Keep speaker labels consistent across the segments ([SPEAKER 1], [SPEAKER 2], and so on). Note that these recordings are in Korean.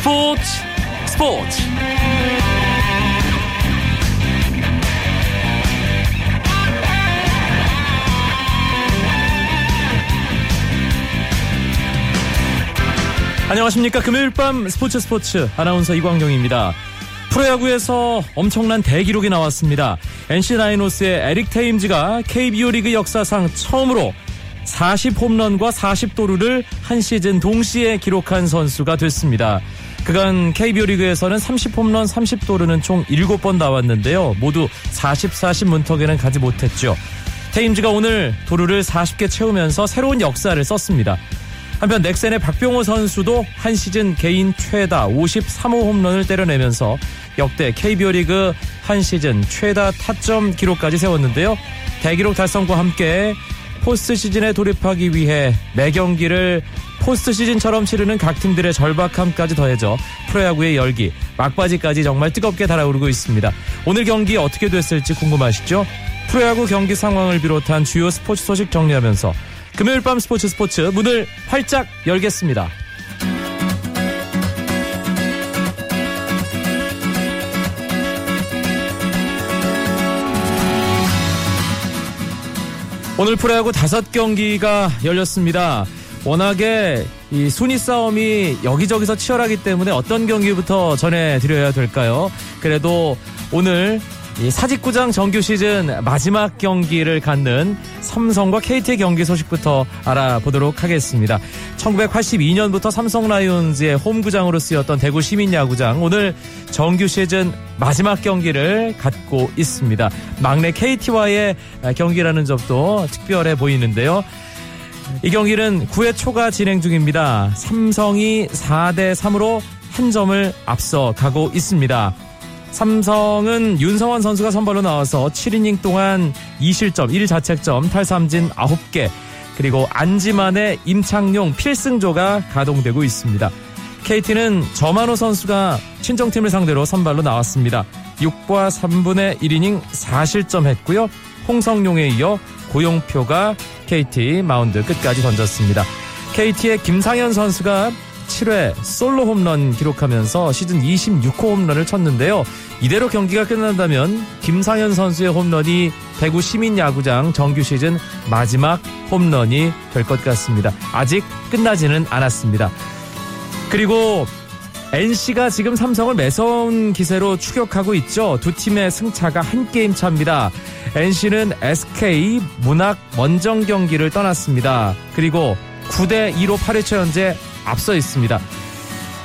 [SPEAKER 1] 스포츠 스포츠. 안녕하십니까. 금요일 밤 스포츠 스포츠. 아나운서 이광용입니다. 프로야구에서 엄청난 대기록이 나왔습니다. NC 라이노스의 에릭 테임즈가 KBO 리그 역사상 처음으로 40 홈런과 40 도루를 한 시즌 동시에 기록한 선수가 됐습니다. 그간 KBO 리그에서는 30홈런 30도루는 총 7번 나왔는데요. 모두 40, 40 문턱에는 가지 못했죠. 테임즈가 오늘 도루를 40개 채우면서 새로운 역사를 썼습니다. 한편 넥센의 박병호 선수도 한 시즌 개인 최다 53호 홈런을 때려내면서 역대 KBO 리그 한 시즌 최다 타점 기록까지 세웠는데요. 대기록 달성과 함께 포스트 시즌에 돌입하기 위해 매 경기를 포스트 시즌처럼 치르는 각 팀들의 절박함까지 더해져 프로야구의 열기, 막바지까지 정말 뜨겁게 달아오르고 있습니다. 오늘 경기 어떻게 됐을지 궁금하시죠? 프로야구 경기 상황을 비롯한 주요 스포츠 소식 정리하면서 금요일 밤 스포츠 스포츠 문을 활짝 열겠습니다. 오늘 프로야구 다섯 경기가 열렸습니다. 워낙에 이 순위 싸움이 여기저기서 치열하기 때문에 어떤 경기부터 전해드려야 될까요? 그래도 오늘 이 사직구장 정규 시즌 마지막 경기를 갖는 삼성과 KT의 경기 소식부터 알아보도록 하겠습니다. 1982년부터 삼성 라이온즈의 홈구장으로 쓰였던 대구 시민야구장 오늘 정규 시즌 마지막 경기를 갖고 있습니다. 막내 KT와의 경기라는 점도 특별해 보이는데요. 이 경기는 9회 초가 진행 중입니다. 삼성이 4대 3으로 한 점을 앞서 가고 있습니다. 삼성은 윤성원 선수가 선발로 나와서 7이닝 동안 2실점, 1자책점, 탈삼진 9개, 그리고 안지만의 임창용 필승조가 가동되고 있습니다. KT는 저만호 선수가 친정팀을 상대로 선발로 나왔습니다. 6과 3분의 1이닝 4실점 했고요. 홍성용에 이어 고용표가 KT 마운드 끝까지 던졌습니다. KT의 김상현 선수가 7회 솔로 홈런 기록하면서 시즌 26호 홈런을 쳤는데요. 이대로 경기가 끝난다면 김상현 선수의 홈런이 대구 시민 야구장 정규 시즌 마지막 홈런이 될 것 같습니다. 아직 끝나지는 않았습니다. 그리고 NC가 지금 삼성을 매서운 기세로 추격하고 있죠. 두 팀의 승차가 한 게임 차입니다. NC는 SK 문학 원정 경기를 떠났습니다. 그리고 9대 2로 8회초 현재 앞서 있습니다.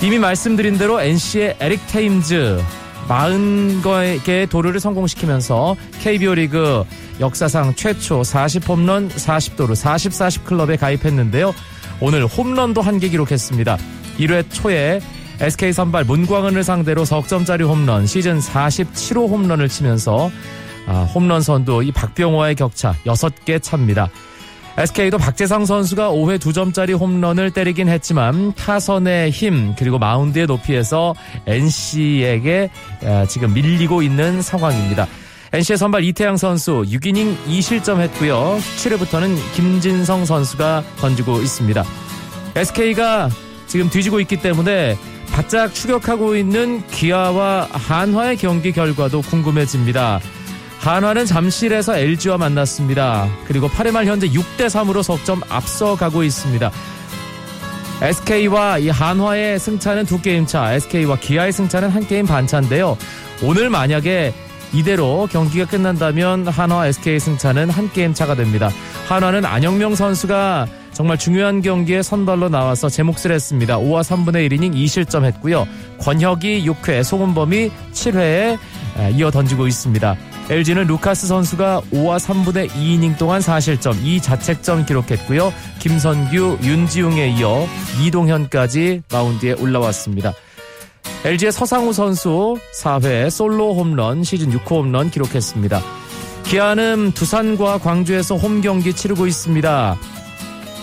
[SPEAKER 1] 이미 말씀드린 대로 NC의 에릭 테임즈 40개의 도루를 성공시키면서 KBO 리그 역사상 최초 40홈런 40도루 40-40 클럽에 가입했는데요. 오늘 홈런도 한 개 기록했습니다. 1회 초에 SK 선발 문광은을 상대로 석점짜리 홈런 시즌 47호 홈런을 치면서 아, 홈런 선두 이 박병호와의 격차 6개 찹니다. SK도 박재상 선수가 5회 2점짜리 홈런을 때리긴 했지만 타선의 힘 그리고 마운드의 높이에서 NC에게 지금 밀리고 있는 상황입니다. NC의 선발 이태양 선수 6이닝 2실점 했고요. 7회부터는 김진성 선수가 던지고 있습니다. SK가 지금 뒤지고 있기 때문에 바짝 추격하고 있는 기아와 한화의 경기 결과도 궁금해집니다. 한화는 잠실에서 LG와 만났습니다. 그리고 8회 말 현재 6대 3으로 석점 앞서가고 있습니다. SK와 이 한화의 승차는 두 게임 차, SK와 기아의 승차는 한 게임 반 차인데요. 오늘 만약에 이대로 경기가 끝난다면 한화 SK 승차는 한 게임 차가 됩니다. 한화는 안영명 선수가 정말 중요한 경기에 선발로 나와서 제 몫을 했습니다. 5와 3분의 1이닝 2실점 했고요. 권혁이 6회, 송은범이 7회에 이어 던지고 있습니다. LG는 루카스 선수가 5와 3분의 2이닝 동안 4실점, 2자책점 기록했고요. 김선규, 윤지웅에 이어 이동현까지 마운드에 올라왔습니다. LG의 서상우 선수 4회 솔로 홈런, 시즌 6호 홈런 기록했습니다. 기아는 두산과 광주에서 홈 경기 치르고 있습니다.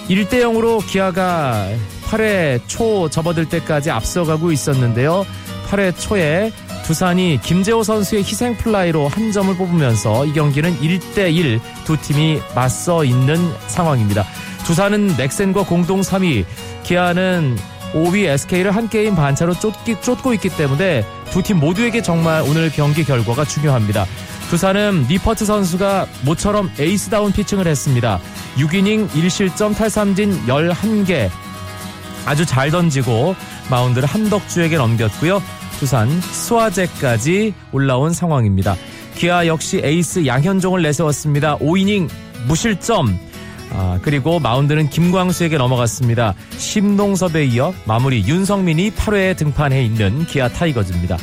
[SPEAKER 1] 1대 0으로 기아가 8회 초 접어들 때까지 앞서가고 있었는데요. 8회 초에 두산이 김재호 선수의 희생 플라이로 한 점을 뽑으면서 이 경기는 1대 1 두 팀이 맞서 있는 상황입니다. 두산은 넥센과 공동 3위, 기아는 5위 SK를 한 게임 반차로 쫓기, 쫓고 있기 때문에 두 팀 모두에게 정말 오늘 경기 결과가 중요합니다. 두산은 니퍼트 선수가 모처럼 에이스다운 피칭을 했습니다. 6이닝 1실점 탈삼진 11개 아주 잘 던지고 마운드를 함덕주에게 넘겼고요. 두산 스와잭까지 올라온 상황입니다. 기아 역시 에이스 양현종을 내세웠습니다. 5이닝 무실점 아, 그리고 마운드는 김광수에게 넘어갔습니다. 심동섭에 이어 마무리 윤석민이 8회에 등판해 있는 기아 타이거즈입니다.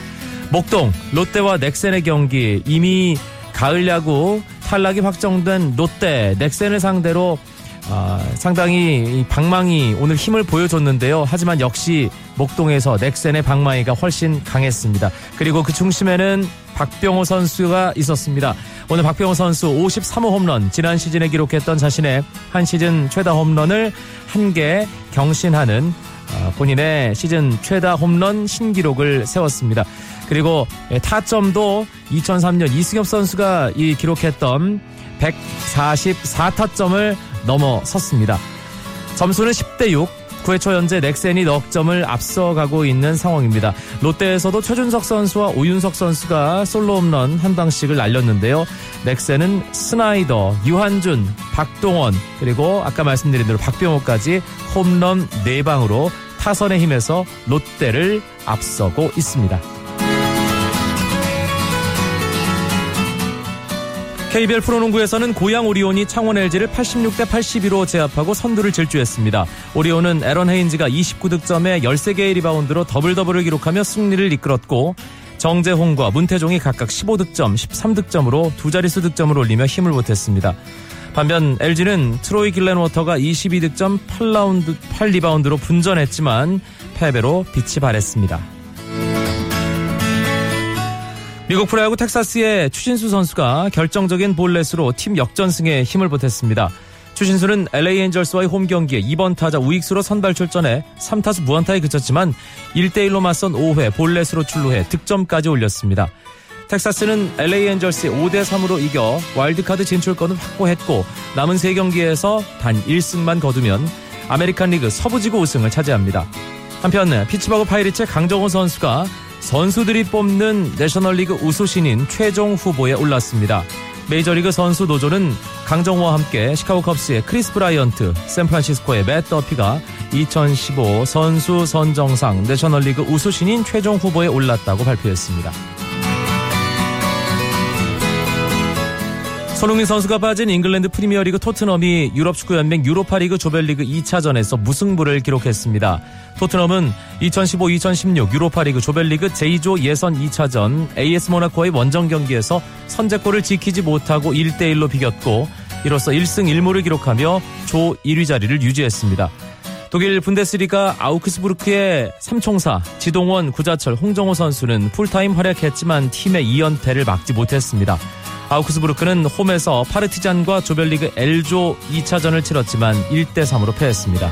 [SPEAKER 1] 목동 롯데와 넥센의 경기 이미 가을 야구 탈락이 확정된 롯데 넥센을 상대로 아, 상당히 방망이 오늘 힘을 보여줬는데요. 하지만 역시 목동에서 넥센의 방망이가 훨씬 강했습니다. 그리고 그 중심에는 박병호 선수가 있었습니다. 오늘 박병호 선수 53호 홈런 지난 시즌에 기록했던 자신의 한 시즌 최다 홈런을 한 개 경신하는 아, 본인의 시즌 최다 홈런 신기록을 세웠습니다. 그리고 타점도 2003년 이승엽 선수가 이 기록했던 144타점을 넘어섰습니다. 점수는 10대 6. 9회 초 현재 넥센이 넉 점을 앞서가고 있는 상황입니다. 롯데에서도 최준석 선수와 오윤석 선수가 솔로 홈런 한 방씩을 날렸는데요. 넥센은 스나이더, 유한준, 박동원 그리고 아까 말씀드린 대로 박병호까지 홈런 4방으로 타선의 힘에서 롯데를 앞서고 있습니다. KBL 프로농구에서는 고양 오리온이 창원 LG를 86대 82로 제압하고 선두를 질주했습니다. 오리온은 에런 헤인즈가 29득점에 13개의 리바운드로 더블 더블을 기록하며 승리를 이끌었고 정재홍과 문태종이 각각 15득점, 13득점으로 두 자릿수 득점을 올리며 힘을 보탰습니다. 반면 LG는 트로이 길렌워터가 22득점 8라운드 8리바운드로 분전했지만 패배로 빛이 발했습니다. 미국 프로야구 텍사스의 추신수 선수가 결정적인 볼넷으로 팀 역전승에 힘을 보탰습니다. 추신수는 LA 엔젤스와의 홈 경기에 2번 타자 우익수로 선발 출전해 3타수 무안타에 그쳤지만 1대1로 맞선 5회 볼넷으로 출루해 득점까지 올렸습니다. 텍사스는 LA 엔젤스에 5대3으로 이겨 와일드카드 진출권을 확보했고 남은 3경기에서 단 1승만 거두면 아메리칸 리그 서부지구 우승을 차지합니다. 한편 피츠버그 파이리츠의 강정호 선수가 선수들이 뽑는 내셔널리그 우수신인 최종 후보에 올랐습니다. 메이저리그 선수 노조는 강정호와 함께 시카고 컵스의 크리스 브라이언트, 샌프란시스코의 맷 더피가 2015 선수 선정상 내셔널리그 우수신인 최종 후보에 올랐다고 발표했습니다. 손흥민 선수가 빠진 잉글랜드 프리미어리그 토트넘이 유럽 축구 연맹 유로파리그 조별리그 2차전에서 무승부를 기록했습니다. 토트넘은 2015-2016 유로파리그 조별리그 J조 예선 2차전 AS 모나코와의 원정 경기에서 선제골을 지키지 못하고 1대 1로 비겼고 이로써 1승 1무를 기록하며 조 1위 자리를 유지했습니다. 독일 분데스리가 아우크스부르크의 삼총사 지동원, 구자철, 홍정호 선수는 풀타임 활약했지만 팀의 2연패를 막지 못했습니다. 아우크스부르크는 홈에서 파르티잔과 조별리그 L조 2차전을 치렀지만 1대3으로 패했습니다.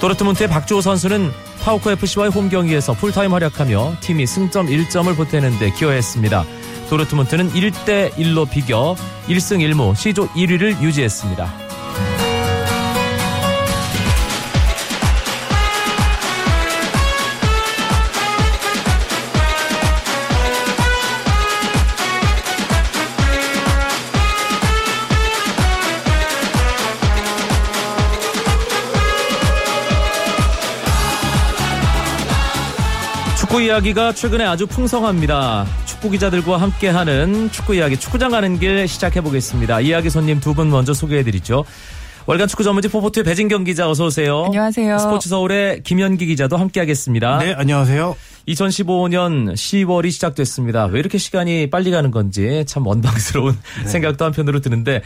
[SPEAKER 1] 도르트문트의 박주호 선수는 파오크 FC와의 홈 경기에서 풀타임 활약하며 팀이 승점 1점을 보태는 데 기여했습니다. 도르트문트는 1대1로 비겨 1승 1무 C조 1위를 유지했습니다. 축구 이야기가 최근에 아주 풍성합니다. 축구 기자들과 함께하는 축구 이야기 축구장 가는 길 시작해 보겠습니다. 이야기 손님 두 분 먼저 소개해 드리죠. 월간 축구 전문지 포포트의 배진경 기자 어서 오세요.
[SPEAKER 2] 안녕하세요.
[SPEAKER 1] 스포츠 서울의 김현기 기자도 함께하겠습니다.
[SPEAKER 3] 네, 안녕하세요.
[SPEAKER 1] 2015년 10월이 시작됐습니다. 왜 이렇게 시간이 빨리 가는 건지 참 원방스러운 네. 생각도 한편으로 드는데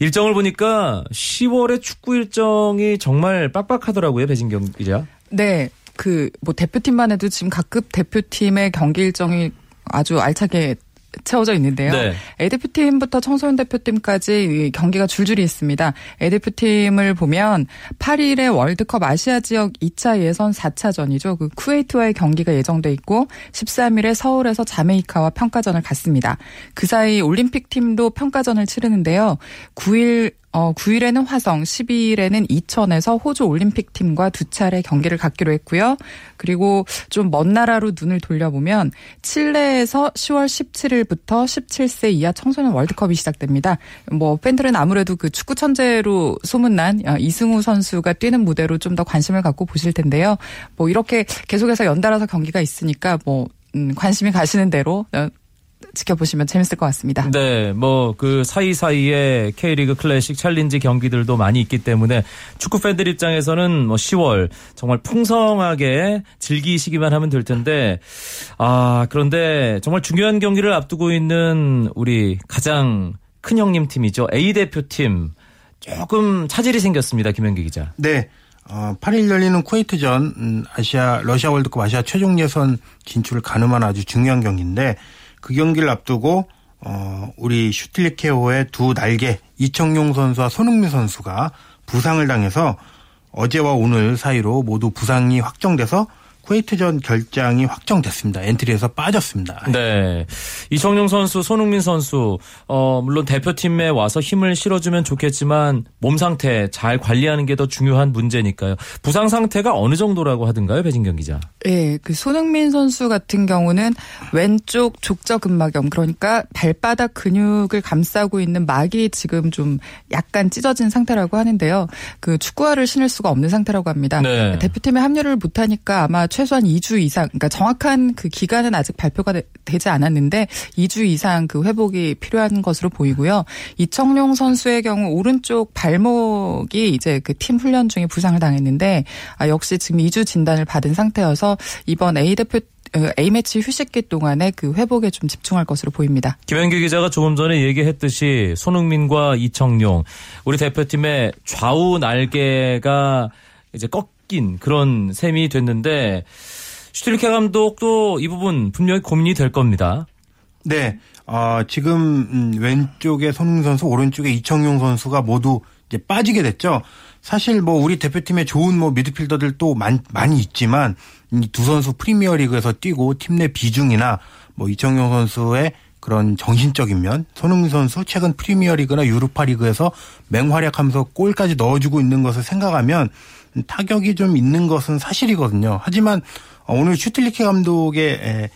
[SPEAKER 1] 일정을 보니까 10월에 축구 일정이 정말 빡빡하더라고요, 배진경 기자.
[SPEAKER 2] 네. 그 뭐 대표팀만 해도 지금 각급 대표팀의 경기 일정이 아주 알차게 채워져 있는데요. 네. A 대표팀부터 청소년 대표팀까지 경기가 줄줄이 있습니다. A 대표팀을 보면 8일에 월드컵 아시아 지역 2차 예선 4차전이죠. 그 쿠웨이트와의 경기가 예정돼 있고 13일에 서울에서 자메이카와 평가전을 갖습니다. 그 사이 올림픽 팀도 평가전을 치르는데요. 9일 어, 9일에는 화성, 12일에는 이천에서 호주 올림픽 팀과 두 차례 경기를 갖기로 했고요. 그리고 좀 먼 나라로 눈을 돌려보면 칠레에서 10월 17일부터 17세 이하 청소년 월드컵이 시작됩니다. 뭐 팬들은 아무래도 그 축구 천재로 소문난 어, 이승우 선수가 뛰는 무대로 좀 더 관심을 갖고 보실 텐데요. 뭐 이렇게 계속해서 연달아서 경기가 있으니까 뭐 음, 관심이 가시는 대로 어, 지켜보시면 재밌을 것 같습니다.
[SPEAKER 1] 네, 뭐 그 사이사이에 K리그 클래식 챌린지 경기들도 많이 있기 때문에 축구 팬들 입장에서는 뭐 10월 정말 풍성하게 즐기시기만 하면 될 텐데 아, 그런데 정말 중요한 경기를 앞두고 있는 우리 가장 큰 형님 팀이죠. A 대표팀 조금 차질이 생겼습니다. 김현기 기자.
[SPEAKER 3] 네. 어, 8일 열리는 쿠웨이트전 음, 아시아 러시아 월드컵 아시아 최종 예선 진출을 가늠한 아주 중요한 경기인데 그 경기를 앞두고 어, 우리 슈틸리케오의 두 날개 이청용 선수와 손흥민 선수가 부상을 당해서 어제와 오늘 사이로 모두 부상이 확정돼서 쿠웨이트전 결장이 확정됐습니다. 엔트리에서 빠졌습니다.
[SPEAKER 1] 네. 이청용 선수, 손흥민 선수, 어, 물론 대표팀에 와서 힘을 실어주면 좋겠지만 몸 상태 잘 관리하는 게 더 중요한 문제니까요. 부상 상태가 어느 정도라고 하던가요, 배진경 기자?
[SPEAKER 2] 예, 그 손흥민 선수 같은 경우는 왼쪽 족저근막염, 그러니까 발바닥 근육을 감싸고 있는 막이 지금 좀 약간 찢어진 상태라고 하는데요. 그 축구화를 신을 수가 없는 상태라고 합니다. 네. 대표팀에 합류를 못하니까 아마 최 소한 2주 이상, 그러니까 정확한 그 기간은 아직 발표가 되, 지 않았는데 2주 이상 그 회복이 필요한 것으로 보이고요. 이청용 선수의 경우 오른쪽 발목이 이제 그 팀 훈련 중에 부상을 당했는데 아, 역시 지금 2주 진단을 받은 상태여서 이번 A 대표 어, A매치 휴식기 동안에 그 회복에 좀 집중할 것으로 보입니다.
[SPEAKER 1] 김현규 기자가 조금 전에 얘기했듯이 손흥민과 이청용 우리 대표팀의 좌우 날개가 이제 꺾 섞인 그런 셈이 됐는데 슈틸케 감독도 이 부분 분명히 고민이 될 겁니다.
[SPEAKER 3] 네. 어, 지금 음, 왼쪽에 손흥민 선수, 오른쪽에 이청용 선수가 모두 이제 빠지게 됐죠. 사실 뭐 우리 대표팀에 좋은 뭐 미드필더들 또 많, 많이 있지만 이 두 선수 프리미어리그에서 뛰고 팀 내 비중이나 뭐 이청용 선수의 그런 정신적인 면, 손흥민 선수 최근 프리미어리그나 유로파리그에서 맹활약하면서 골까지 넣어주고 있는 것을 생각하면 타격이 좀 있는 것은 사실이거든요. 하지만 오늘 슈틸리케 감독의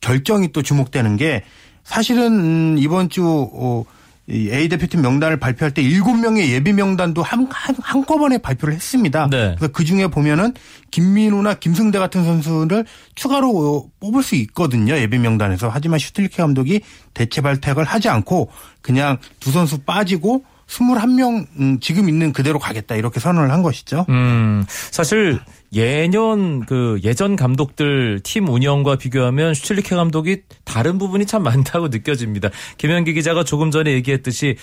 [SPEAKER 3] 결정이 또 주목되는 게 사실은 음, 이번 주 어, A 대표팀 명단을 발표할 때 7명의 예비 명단도 한, 한, 한 꺼번에 발표를 했습니다. 네. 그래서 그 중에 보면은 김민우나 김승대 같은 선수를 추가로 뽑을 수 있거든요. 예비 명단에서. 하지만 슈틸리케 감독이 대체 발탁을 하지 않고 그냥 두 선수 빠지고 21명 음, 지금 있는 그대로 가겠다 이렇게 선언을 한 것이죠.
[SPEAKER 1] 음, 사실 예년 그 예전 감독들 팀 운영과 비교하면 슈틸리케 감독이 다른 부분이 참 많다고 느껴집니다. 김현기 기자가 조금 전에 얘기했듯이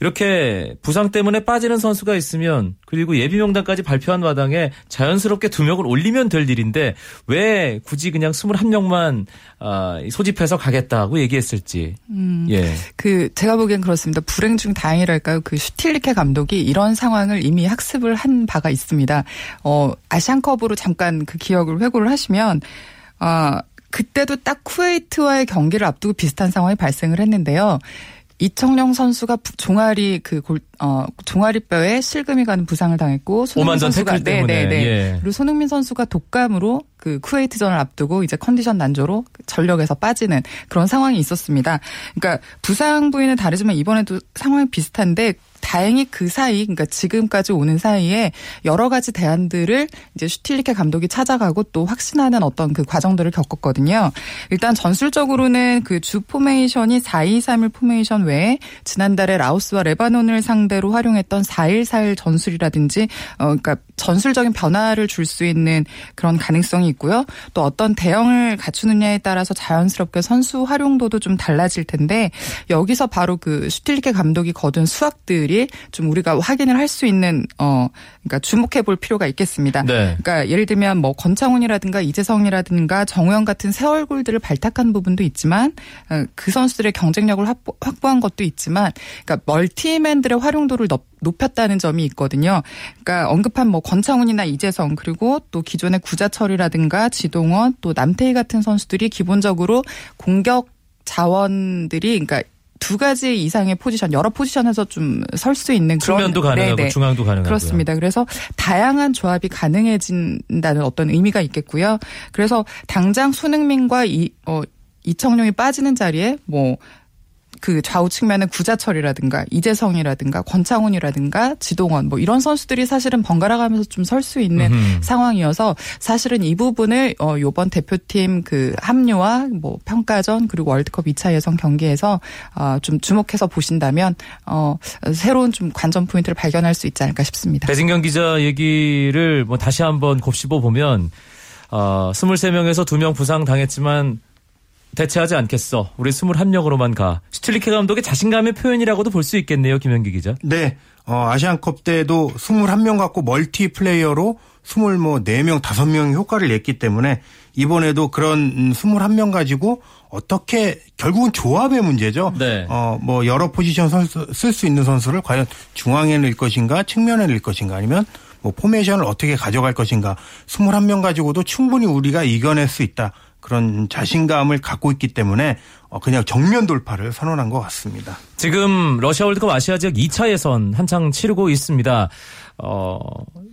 [SPEAKER 1] 이렇게 부상 때문에 빠지는 선수가 있으면 그리고 예비 명단까지 발표한 마당에 자연스럽게 두 명을 올리면 될 일인데 왜 굳이 그냥 21명만 아, 소집해서 가겠다고 얘기했을지. 음,
[SPEAKER 2] 예. 그 제가 보기엔 그렇습니다. 불행 중 다행이랄까요? 그 슈틸리케 감독이 이런 상황을 이미 학습을 한 바가 있습니다. 어, 아시안컵 클럽으로 잠깐 그 기억을 회고를 하시면 아 그때도 딱 쿠웨이트와의 경기를 앞두고 비슷한 상황이 발생을 했는데요. 이청용 선수가 종아리 그 골, 어, 종아리 뼈에 실금이 가는 부상을 당했고
[SPEAKER 1] 손흥민 선수가 네네네 네. 예.
[SPEAKER 2] 그리고 손흥민 선수가 독감으로 그 쿠웨이트전을 앞두고 이제 컨디션 난조로 전력에서 빠지는 그런 상황이 있었습니다. 그러니까 부상 부위는 다르지만 이번에도 상황이 비슷한데 다행히 그 사이, 그러니까 지금까지 오는 사이에 여러 가지 대안들을 이제 슈틸리케 감독이 찾아가고 또 확신하는 어떤 그 과정들을 겪었거든요. 일단 전술적으로는 그 주 포메이션이 4-2-3-1 포메이션 외에 지난달에 라오스와 레바논을 상대로 활용했던 4-1-4-1 전술이라든지 어 그러니까 전술적인 변화를 줄 수 있는 그런 가능성이 있고요. 또 어떤 대형을 갖추느냐에 따라서 자연스럽게 선수 활용도도 좀 달라질 텐데 여기서 바로 그 슈틸리케 감독이 거둔 수학들이 좀 우리가 확인을 할 수 있는 어 그러니까 주목해 볼 필요가 있겠습니다. 네. 그러니까 예를 들면 뭐 권창훈이라든가 이재성이라든가 정우영 같은 새 얼굴들을 발탁한 부분도 있지만 어, 그 선수들의 경쟁력을 확보, 확보 한 것도 있지만 그러니까 멀티맨들의 활용도를 높, 높였다는 점이 있거든요. 그러니까 언급한 뭐 권창훈이나 이재성 그리고 또 기존의 구자철이라든가 지동원 또 남태희 같은 선수들이 기본적으로 공격 자원들이 그러니까 두 가지 이상의 포지션, 여러 포지션에서 좀 설 수 있는
[SPEAKER 1] 그런 측면도 가능하고 네네. 중앙도 가능하고
[SPEAKER 2] 그렇습니다. 그래서 다양한 조합이 가능해진다는 어떤 의미가 있겠고요. 그래서 당장 손흥민과 이 어, 이청용이 빠지는 자리에 뭐 그 좌우 측면은 구자철이라든가 이재성이라든가 권창훈이라든가 지동원 뭐 이런 선수들이 사실은 번갈아 가면서 좀 설 수 있는 음흠. 상황이어서 사실은 이 부분을 어 요번 대표팀 그 합류와 뭐 평가전 그리고 월드컵 2차 예선 경기에서 어 좀 주목해서 보신다면 어 새로운 좀 관전 포인트를 발견할 수 있지 않을까 싶습니다.
[SPEAKER 1] 배진경 기자 얘기를 뭐 다시 한번 곱씹어 보면 어 23명에서 2명 부상 당했지만 대체하지 않겠어. 우리 21명으로만 가. 슈틸리케 감독의 자신감의 표현이라고도 볼 수 있겠네요. 김현기 기자.
[SPEAKER 3] 네. 어, 아시안컵 때도 21명 갖고 멀티 플레이어로 24명, 5명이 효과를 냈기 때문에 이번에도 그런 21명 가지고 어떻게 결국은 조합의 문제죠. 네. 어, 뭐 여러 포지션 쓸 수 있는 선수를 과연 중앙에 넣을 것인가, 측면에 넣을 것인가 아니면 뭐 포메이션을 어떻게 가져갈 것인가. 21명 가지고도 충분히 우리가 이겨낼 수 있다. 그런 자신감을 갖고 있기 때문에 어, 그냥 정면 돌파를 선언한 것 같습니다.
[SPEAKER 1] 지금 러시아 월드컵 아시아 지역 2차 예선 한창 치르고 있습니다. 어,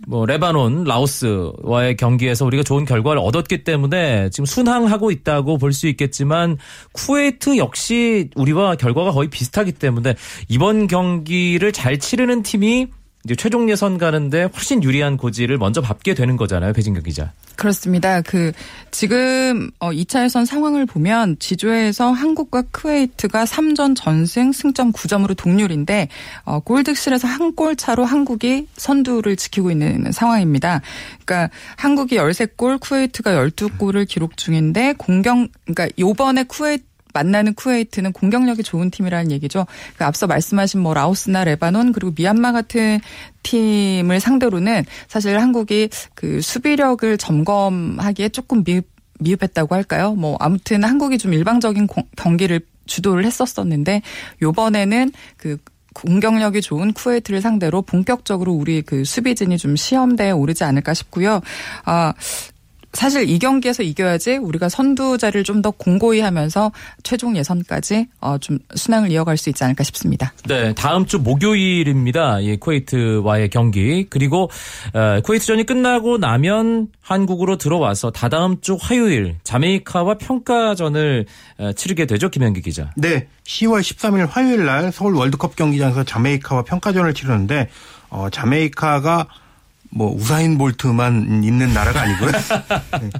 [SPEAKER 1] 뭐, 레바논, 라오스와의 경기에서 우리가 좋은 결과를 얻었기 때문에 지금 순항하고 있다고 볼 수 있겠지만 쿠웨이트 역시 우리와 결과가 거의 비슷하기 때문에 이번 경기를 잘 치르는 팀이 이제 최종 예선 가는데 훨씬 유리한 고지를 먼저 밟게 되는 거잖아요, 배진경 기자.
[SPEAKER 2] 그렇습니다. 그 지금 어 2차 예선 상황을 보면 지조에서 한국과 쿠웨이트가 3전 전승 승점 9점으로 동률인데 어 골득실에서 한 골 차로 한국이 선두를 지키고 있는 상황입니다. 그러니까 한국이 13골, 쿠웨이트가 12골을 기록 중인데 공경 그러니까 요번에 쿠웨이트 만나는 쿠웨이트는 공격력이 좋은 팀이라는 얘기죠. 그 앞서 말씀하신 뭐 라오스나 레바논 그리고 미얀마 같은 팀을 상대로는 사실 한국이 그 수비력을 점검하기에 조금 미흡, 미흡했다고 할까요? 뭐 아무튼 한국이 좀 일방적인 공, 경기를 주도를 했었었는데 요번에는 그 공격력이 좋은 쿠웨이트를 상대로 본격적으로 우리 그 수비진이 좀 시험대에 오르지 않을까 싶고요. 아, 사실 이 경기에서 이겨야지 우리가 선두 자리를 좀 더 공고히 하면서 최종 예선까지 어, 좀 순항을 이어갈 수 있지 않을까 싶습니다.
[SPEAKER 1] 네, 다음 주 목요일입니다. 이 쿠웨이트와의 경기 그리고 어, 쿠웨이트전이 끝나고 나면 한국으로 들어와서 다다음 주 화요일 자메이카와 평가전을 어, 치르게 되죠, 김현기 기자.
[SPEAKER 3] 네, 10월 13일 화요일 날 서울 월드컵 경기장에서 자메이카와 평가전을 치르는데 어, 자메이카가 뭐 우사인 볼트만 있는 나라가 아니고요. 네.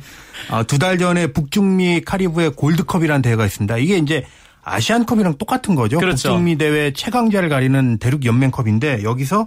[SPEAKER 3] 아, 두달 전에 북중미 카리브의 골드컵이라는 대회가 있습니다. 이게 이제 아시안컵이랑 똑같은 거죠. 그렇죠. 북중미 대회 최강자를 가리는 대륙 연맹컵인데 여기서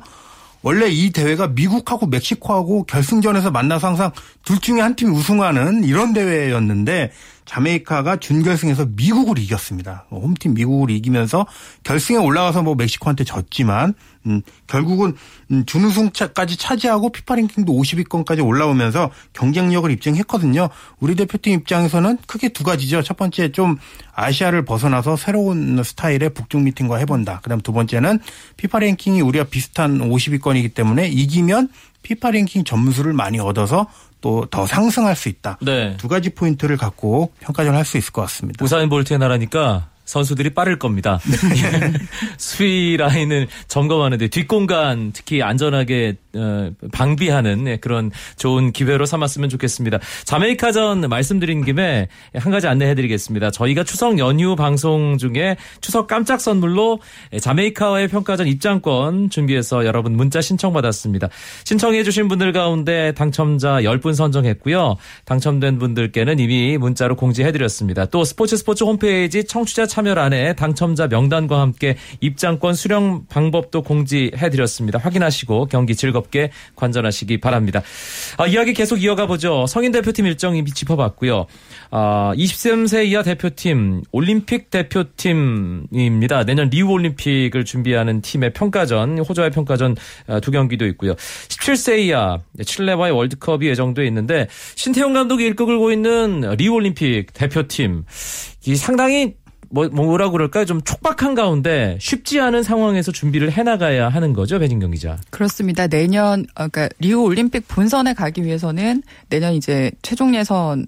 [SPEAKER 3] 원래 이 대회가 미국하고 멕시코하고 결승전에서 만나서 항상 둘 중에 한 팀이 우승하는 이런 대회였는데 자메이카가 준결승에서 미국을 이겼습니다. 뭐 홈팀 미국을 이기면서 결승에 올라가서 뭐 멕시코한테 졌지만 음, 결국은 음, 준우승까지 차지하고 피파 랭킹도 50위권까지 올라오면서 경쟁력을 입증했거든요. 우리 대표팀 입장에서는 크게 두 가지죠. 첫 번째 좀 아시아를 벗어나서 새로운 스타일의 북중미 팀과 해본다. 그다음 두 번째는 피파 랭킹이 우리와 비슷한 50위권이기 때문에 이기면 피파 랭킹 점수를 많이 얻어서 또 더 상승할 수 있다. 네. 두 가지 포인트를 갖고 평가전을 할수 있을 것 같습니다.
[SPEAKER 1] 우사인 볼트의 나라니까 선수들이 빠를 겁니다. 네. 수비 라인을 점검하는데 뒷공간 특히 안전하게 어, 방비하는 네, 그런 좋은 기회로 삼았으면 좋겠습니다. 자메이카전 말씀드린 김에 한 가지 안내해드리겠습니다. 저희가 추석 연휴 방송 중에 추석 깜짝 선물로 자메이카와의 평가전 입장권 준비해서 여러분 문자 신청받았습니다. 신청해주신 분들 가운데 당첨자 10분 선정했고요. 당첨된 분들께는 이미 문자로 공지해드렸습니다. 또 스포츠 스포츠 홈페이지 청취자 참여란에 당첨자 명단과 함께 입장권 수령 방법도 공지해드렸습니다. 확인하시고 경기 즐겁게 관전하시기 바랍니다. 아, 이야기 계속 이어가 보죠. 성인 대표팀 일정 이미 짚어봤고요. 아, 23세 이하 대표팀 올림픽 대표팀입니다. 내년 리우 올림픽을 준비하는 팀의 평가전 호주와의 평가전 아, 두 경기도 있고요. 17세 이하 칠레와의 월드컵이 예정돼 있는데 신태용 감독이 일끌고 있는 리우 올림픽 대표팀 이 상당히 뭐, 뭐라 그럴까요? 좀 촉박한 가운데 쉽지 않은 상황에서 준비를 해나가야 하는 거죠, 배진경 기자.
[SPEAKER 2] 그렇습니다. 내년, 어, 그러니까 리우 올림픽 본선에 가기 위해서는 내년 이제 최종 예선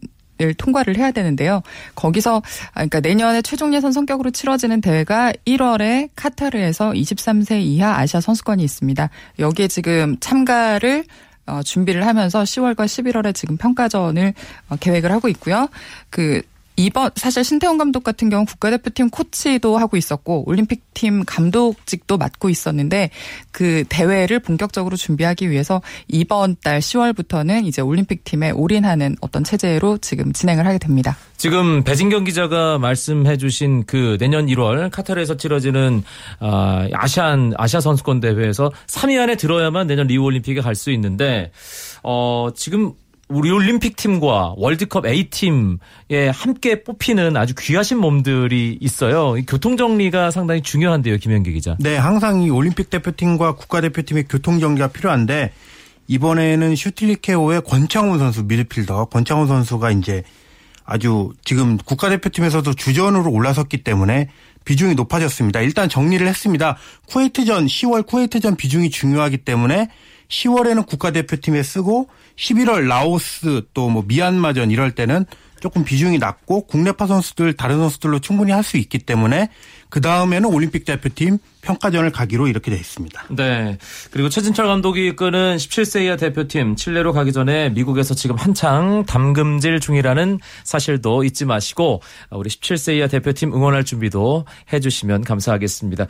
[SPEAKER 2] 통과를 해야 되는데요. 거기서 아, 그러니까 내년에 최종 예선 성격으로 치러지는 대회가 1월에 카타르에서 23세 이하 아시아 선수권이 있습니다. 여기에 지금 참가를 어, 준비를 하면서 10월과 11월에 지금 평가전을 어, 계획을 하고 있고요. 그 이번 사실 신태용 감독 같은 경우 국가대표팀 코치도 하고 있었고 올림픽팀 감독직도 맡고 있었는데 그 대회를 본격적으로 준비하기 위해서 이번 달 10월부터는 이제 올림픽팀에 올인하는 어떤 체제로 지금 진행을 하게 됩니다.
[SPEAKER 1] 지금 배진경 기자가 말씀해주신 그 내년 1월 카타르에서 치러지는 아, 아시안 아시아 선수권 대회에서 3위 안에 들어야만 내년 리우 올림픽에 갈 수 있는데 어 지금 우리 올림픽 팀과 월드컵 A팀에 함께 뽑히는 아주 귀하신 몸들이 있어요. 교통 정리가 상당히 중요한데요, 김현기 기자.
[SPEAKER 3] 네, 항상 이 올림픽 대표팀과 국가대표팀의 교통 정리가 필요한데 이번에는 슈틸리케오의 권창훈 선수 미드필더 권창훈 선수가 이제 아주 지금 국가대표팀에서도 주전으로 올라섰기 때문에 비중이 높아졌습니다. 일단 정리를 했습니다. 쿠웨이트전 10월 쿠웨이트전 비중이 중요하기 때문에 10월에는 국가대표팀에 쓰고 11월 라오스 또 뭐 미얀마전 이럴 때는 조금 비중이 낮고 국내파 선수들 다른 선수들로 충분히 할 수 있기 때문에 그 다음에는 올림픽 대표팀 평가전을 가기로 이렇게 돼 있습니다.
[SPEAKER 1] 네. 그리고 최진철 감독이 이끄는 17세 이하 대표팀 칠레로 가기 전에 미국에서 지금 한창 담금질 중이라는 사실도 잊지 마시고 우리 17세 이하 대표팀 응원할 준비도 해주시면 감사하겠습니다.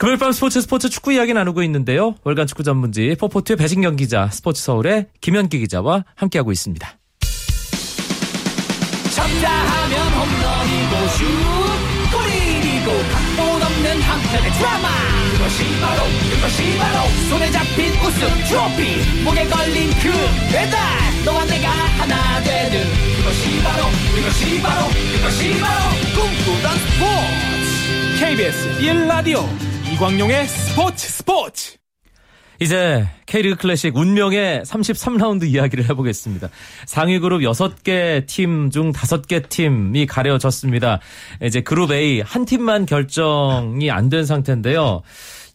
[SPEAKER 1] 금요일 밤 스포츠 스포츠 축구 이야기 나누고 있는데요. 월간 축구 전문지 포포트의 배진경 기자, 스포츠 서울의 김현기 기자와 함께하고 있습니다. 쳤다 하면 홈런이고 슛 골이고 각본 없는 한편의 드라마 그것이 바로 그것이 바로 손에 잡힌 우승 트로피 목에 걸린 그 배달 너와 내가 하나 되는 그것이 바로 그것이 바로 그것이 바로 꿈꾸던 스포츠 KBS 1라디오 이광용의 스포츠 스포츠. 이제 K리그 클래식 운명의 33라운드 이야기를 해보겠습니다. 상위 그룹 6개 팀 중 5개 팀이 가려졌습니다. 이제 그룹 A 한 팀만 결정이 안 된 상태인데요.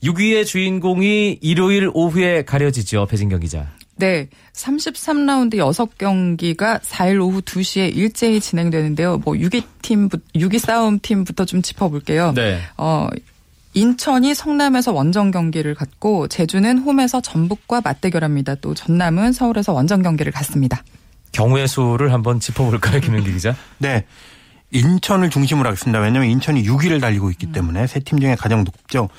[SPEAKER 1] 6위의 주인공이 일요일 오후에 가려지죠. 배진경 기자.
[SPEAKER 2] 네. 33라운드 6경기가 4일 오후 2시에 일제히 진행되는데요. 뭐 6위 팀, 6위 싸움 팀부터 좀 짚어볼게요. 네. 어, 인천이 성남에서 원정 경기를 갖고 제주는 홈에서 전북과 맞대결합니다. 또 전남은 서울에서 원정 경기를 갖습니다.
[SPEAKER 1] 경우의 수를 한번 짚어볼까요, 김현기 기자?
[SPEAKER 3] 네. 인천을 중심으로 하겠습니다. 왜냐하면 인천이 6위를 달리고 있기 때문에 세 팀 중에 가장 높죠.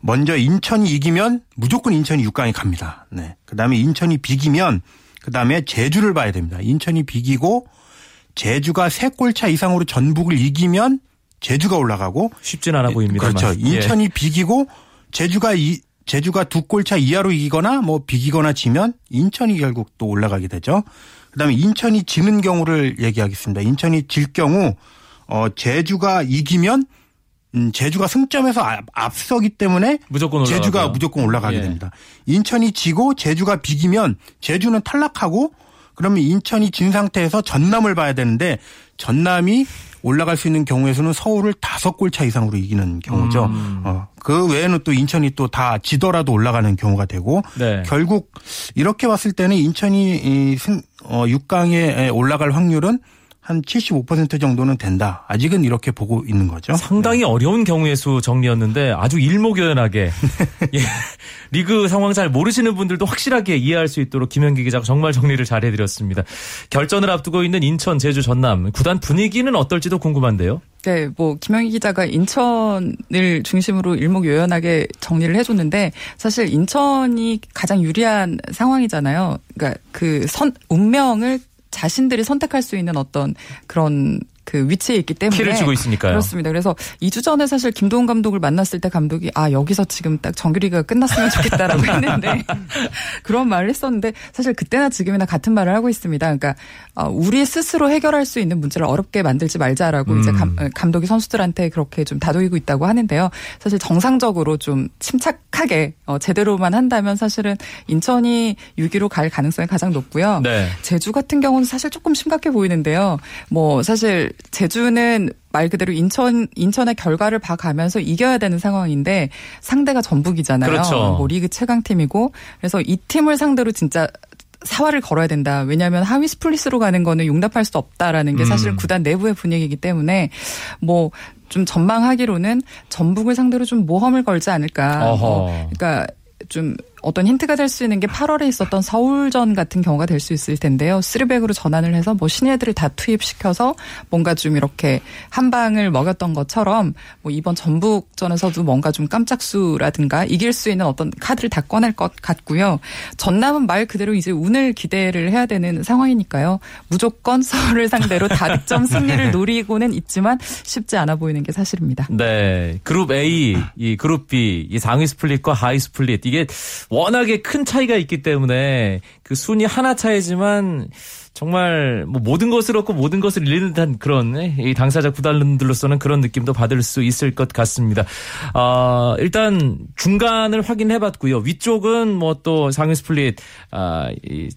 [SPEAKER 3] 먼저 인천이 이기면 무조건 인천이 6강에 갑니다. 네. 그 다음에 인천이 비기면 그 다음에 제주를 봐야 됩니다. 인천이 비기고 제주가 3골차 이상으로 전북을 이기면 제주가 올라가고
[SPEAKER 1] 쉽진 않아 보입니다.
[SPEAKER 3] 그렇죠. 예. 인천이 예. 비기고 제주가 이 제주가 두 골차 이하로 이기거나 뭐 비기거나 지면 인천이 결국 또 올라가게 되죠. 그다음에 인천이 지는 경우를 얘기하겠습니다. 인천이 질 경우 어 제주가 이기면 음, 제주가 승점에서 앞서기 때문에 무조건 제주가 무조건 올라가게 예. 됩니다. 인천이 지고 제주가 비기면 제주는 탈락하고 그러면 인천이 진 상태에서 전남을 봐야 되는데 전남이 올라갈 수 있는 경우에서는 서울을 다섯 골 차 이상으로 이기는 경우죠. 음. 어, 그 외에는 또 인천이 또 다 지더라도 올라가는 경우가 되고 네. 결국 이렇게 봤을 때는 인천이 이 승, 어, 6강에 올라갈 확률은 한 75% 정도는 된다. 아직은 이렇게 보고 있는 거죠.
[SPEAKER 1] 상당히 네. 어려운 경우의 수 정리였는데 아주 일목요연하게 예, 리그 상황 잘 모르시는 분들도 확실하게 이해할 수 있도록 김현기 기자가 정말 정리를 잘 해드렸습니다. 결전을 앞두고 있는 인천, 제주, 전남 구단 분위기는 어떨지도 궁금한데요.
[SPEAKER 2] 네, 뭐 김영희 기자가 인천을 중심으로 일목요연하게 정리를 해줬는데 사실 인천이 가장 유리한 상황이잖아요. 그러니까 그 선 운명을 자신들이 선택할 수 있는 어떤 그런 그 위치에 있기 때문에
[SPEAKER 1] 키를 주고 있으니까요.
[SPEAKER 2] 그렇습니다. 그래서 2주 전에 사실 김도훈 감독을 만났을 때 감독이 아 여기서 지금 딱 정규리가 끝났으면 좋겠다라고 했는데 그런 말을 했었는데 사실 그때나 지금이나 같은 말을 하고 있습니다. 그러니까 어, 우리 스스로 해결할 수 있는 문제를 어렵게 만들지 말자라고 음. 이제 감, 어, 감독이 선수들한테 그렇게 좀 다독이고 있다고 하는데요. 사실 정상적으로 좀 침착하게 어, 제대로만 한다면 사실은 인천이 6위로 갈 가능성이 가장 높고요. 네. 제주 같은 경우는 사실 조금 심각해 보이는데요. 뭐 사실 제주는 말 그대로 인천 인천의 결과를 봐가면서 이겨야 되는 상황인데 상대가 전북이잖아요. 그렇죠. 뭐 리그 최강 팀이고 그래서 이 팀을 상대로 진짜 사활을 걸어야 된다. 왜냐하면 하위 스플릿으로 가는 거는 용납할 수 없다라는 게 사실 음. 구단 내부의 분위기이기 때문에 뭐 좀 전망하기로는 전북을 상대로 좀 모험을 걸지 않을까. 어, 그러니까 좀 어떤 힌트가 될 수 있는 게 8월에 있었던 서울전 같은 경우가 될 수 있을 텐데요. 쓰리백으로 전환을 해서 뭐 신예들을 다 투입시켜서 뭔가 좀 이렇게 한 방을 먹였던 것처럼 뭐 이번 전북전에서도 뭔가 좀 깜짝수라든가 이길 수 있는 어떤 카드를 다 꺼낼 것 같고요. 전남은 말 그대로 이제 운을 기대를 해야 되는 상황이니까요. 무조건 서울을 상대로 다득점 승리를 노리고는 있지만 쉽지 않아 보이는 게 사실입니다.
[SPEAKER 1] 네. 그룹 A, 이 그룹 B, 이 상위 split과 하위 split 이게 워낙에 큰 차이가 있기 때문에 그 순위 하나 차이지만 정말 뭐 모든 것을 얻고 모든 것을 잃는 듯한 그런 이 당사자 구단들로서는 그런 느낌도 받을 수 있을 것 같습니다. 어, 일단 중간을 확인해봤고요. 위쪽은 뭐 또 상위 split 아, 이,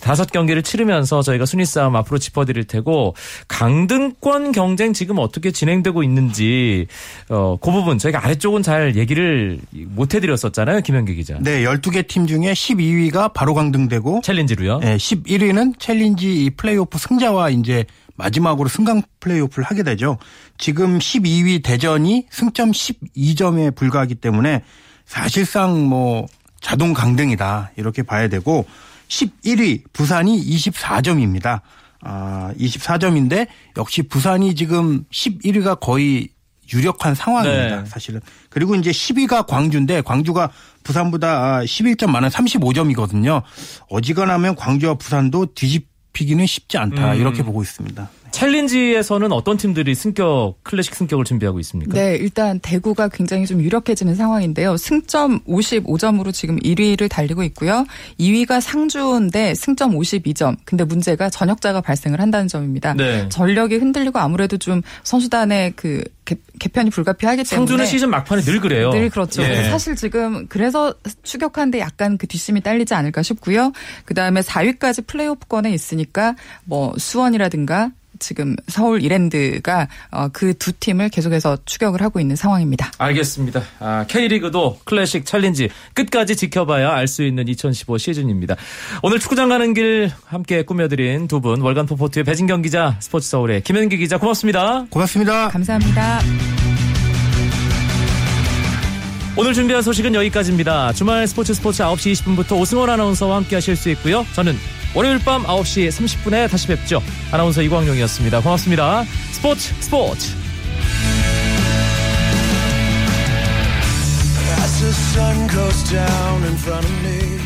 [SPEAKER 1] 다섯 경기를 치르면서 저희가 순위 싸움 앞으로 짚어드릴 테고 강등권 경쟁 지금 어떻게 진행되고 있는지 어, 그 부분 저희가 아래쪽은 잘 얘기를 못 해드렸었잖아요. 김현기 기자.
[SPEAKER 3] 네, 12개 팀 중에 12위가 바로 강등되고
[SPEAKER 1] 챌린지로요.
[SPEAKER 3] 네, 11위는 챌린지 이 플레이오프 승자와 이제 마지막으로 승강 플레이오프를 하게 되죠. 지금 12위 대전이 승점 12점에 불과하기 때문에 사실상 뭐 자동 강등이다 이렇게 봐야 되고 11위 부산이 24점입니다. 아, 24점인데 역시 부산이 지금 11위가 거의 유력한 상황입니다. 네. 사실은. 그리고 이제 10위가 광주인데 광주가 부산보다 11점 많은 35점이거든요. 어지간하면 광주와 부산도 뒤집 피기는 쉽지 않다 음. 이렇게 보고 있습니다.
[SPEAKER 1] 챌린지에서는 어떤 팀들이 승격 클래식 승격을 준비하고 있습니까?
[SPEAKER 2] 네, 일단 대구가 굉장히 좀 유력해지는 상황인데요. 승점 55점으로 지금 1위를 달리고 있고요. 2위가 상주인데 승점 52점. 근데 문제가 전역자가 발생을 한다는 점입니다. 네. 전력이 흔들리고 아무래도 좀 선수단의 그 개, 편이 불가피하기 때문에
[SPEAKER 1] 상주는 시즌 막판에 늘 그래요.
[SPEAKER 2] 늘 그렇죠. 예. 사실 지금 그래서 추격하는데 약간 그 뒷심이 딸리지 않을까 싶고요. 그 다음에 4위까지 플레이오프권에 있으니까 뭐 수원이라든가 지금 서울 이랜드가 어, 그두 팀을 계속해서 추격을 하고 있는 상황입니다.
[SPEAKER 1] 알겠습니다. 아, K리그도 클래식 챌린지 끝까지 지켜봐야 알 수 있는 2015 시즌입니다. 오늘 축구장 가는 길 함께 꾸며드린 두 분 월간 포포트의 배진경 기자, 스포츠 서울의 김현기 기자 고맙습니다.
[SPEAKER 3] 고맙습니다.
[SPEAKER 2] 감사합니다.
[SPEAKER 1] 오늘 준비한 소식은 여기까지입니다. 주말 스포츠 스포츠 9시 20분부터 오승원 아나운서와 함께 하실 수 있고요. 저는 월요일 밤 9시 30분에 다시 뵙죠. 아나운서 이광용이었습니다. 고맙습니다. 스포츠 스포츠. Sun goes down in front of me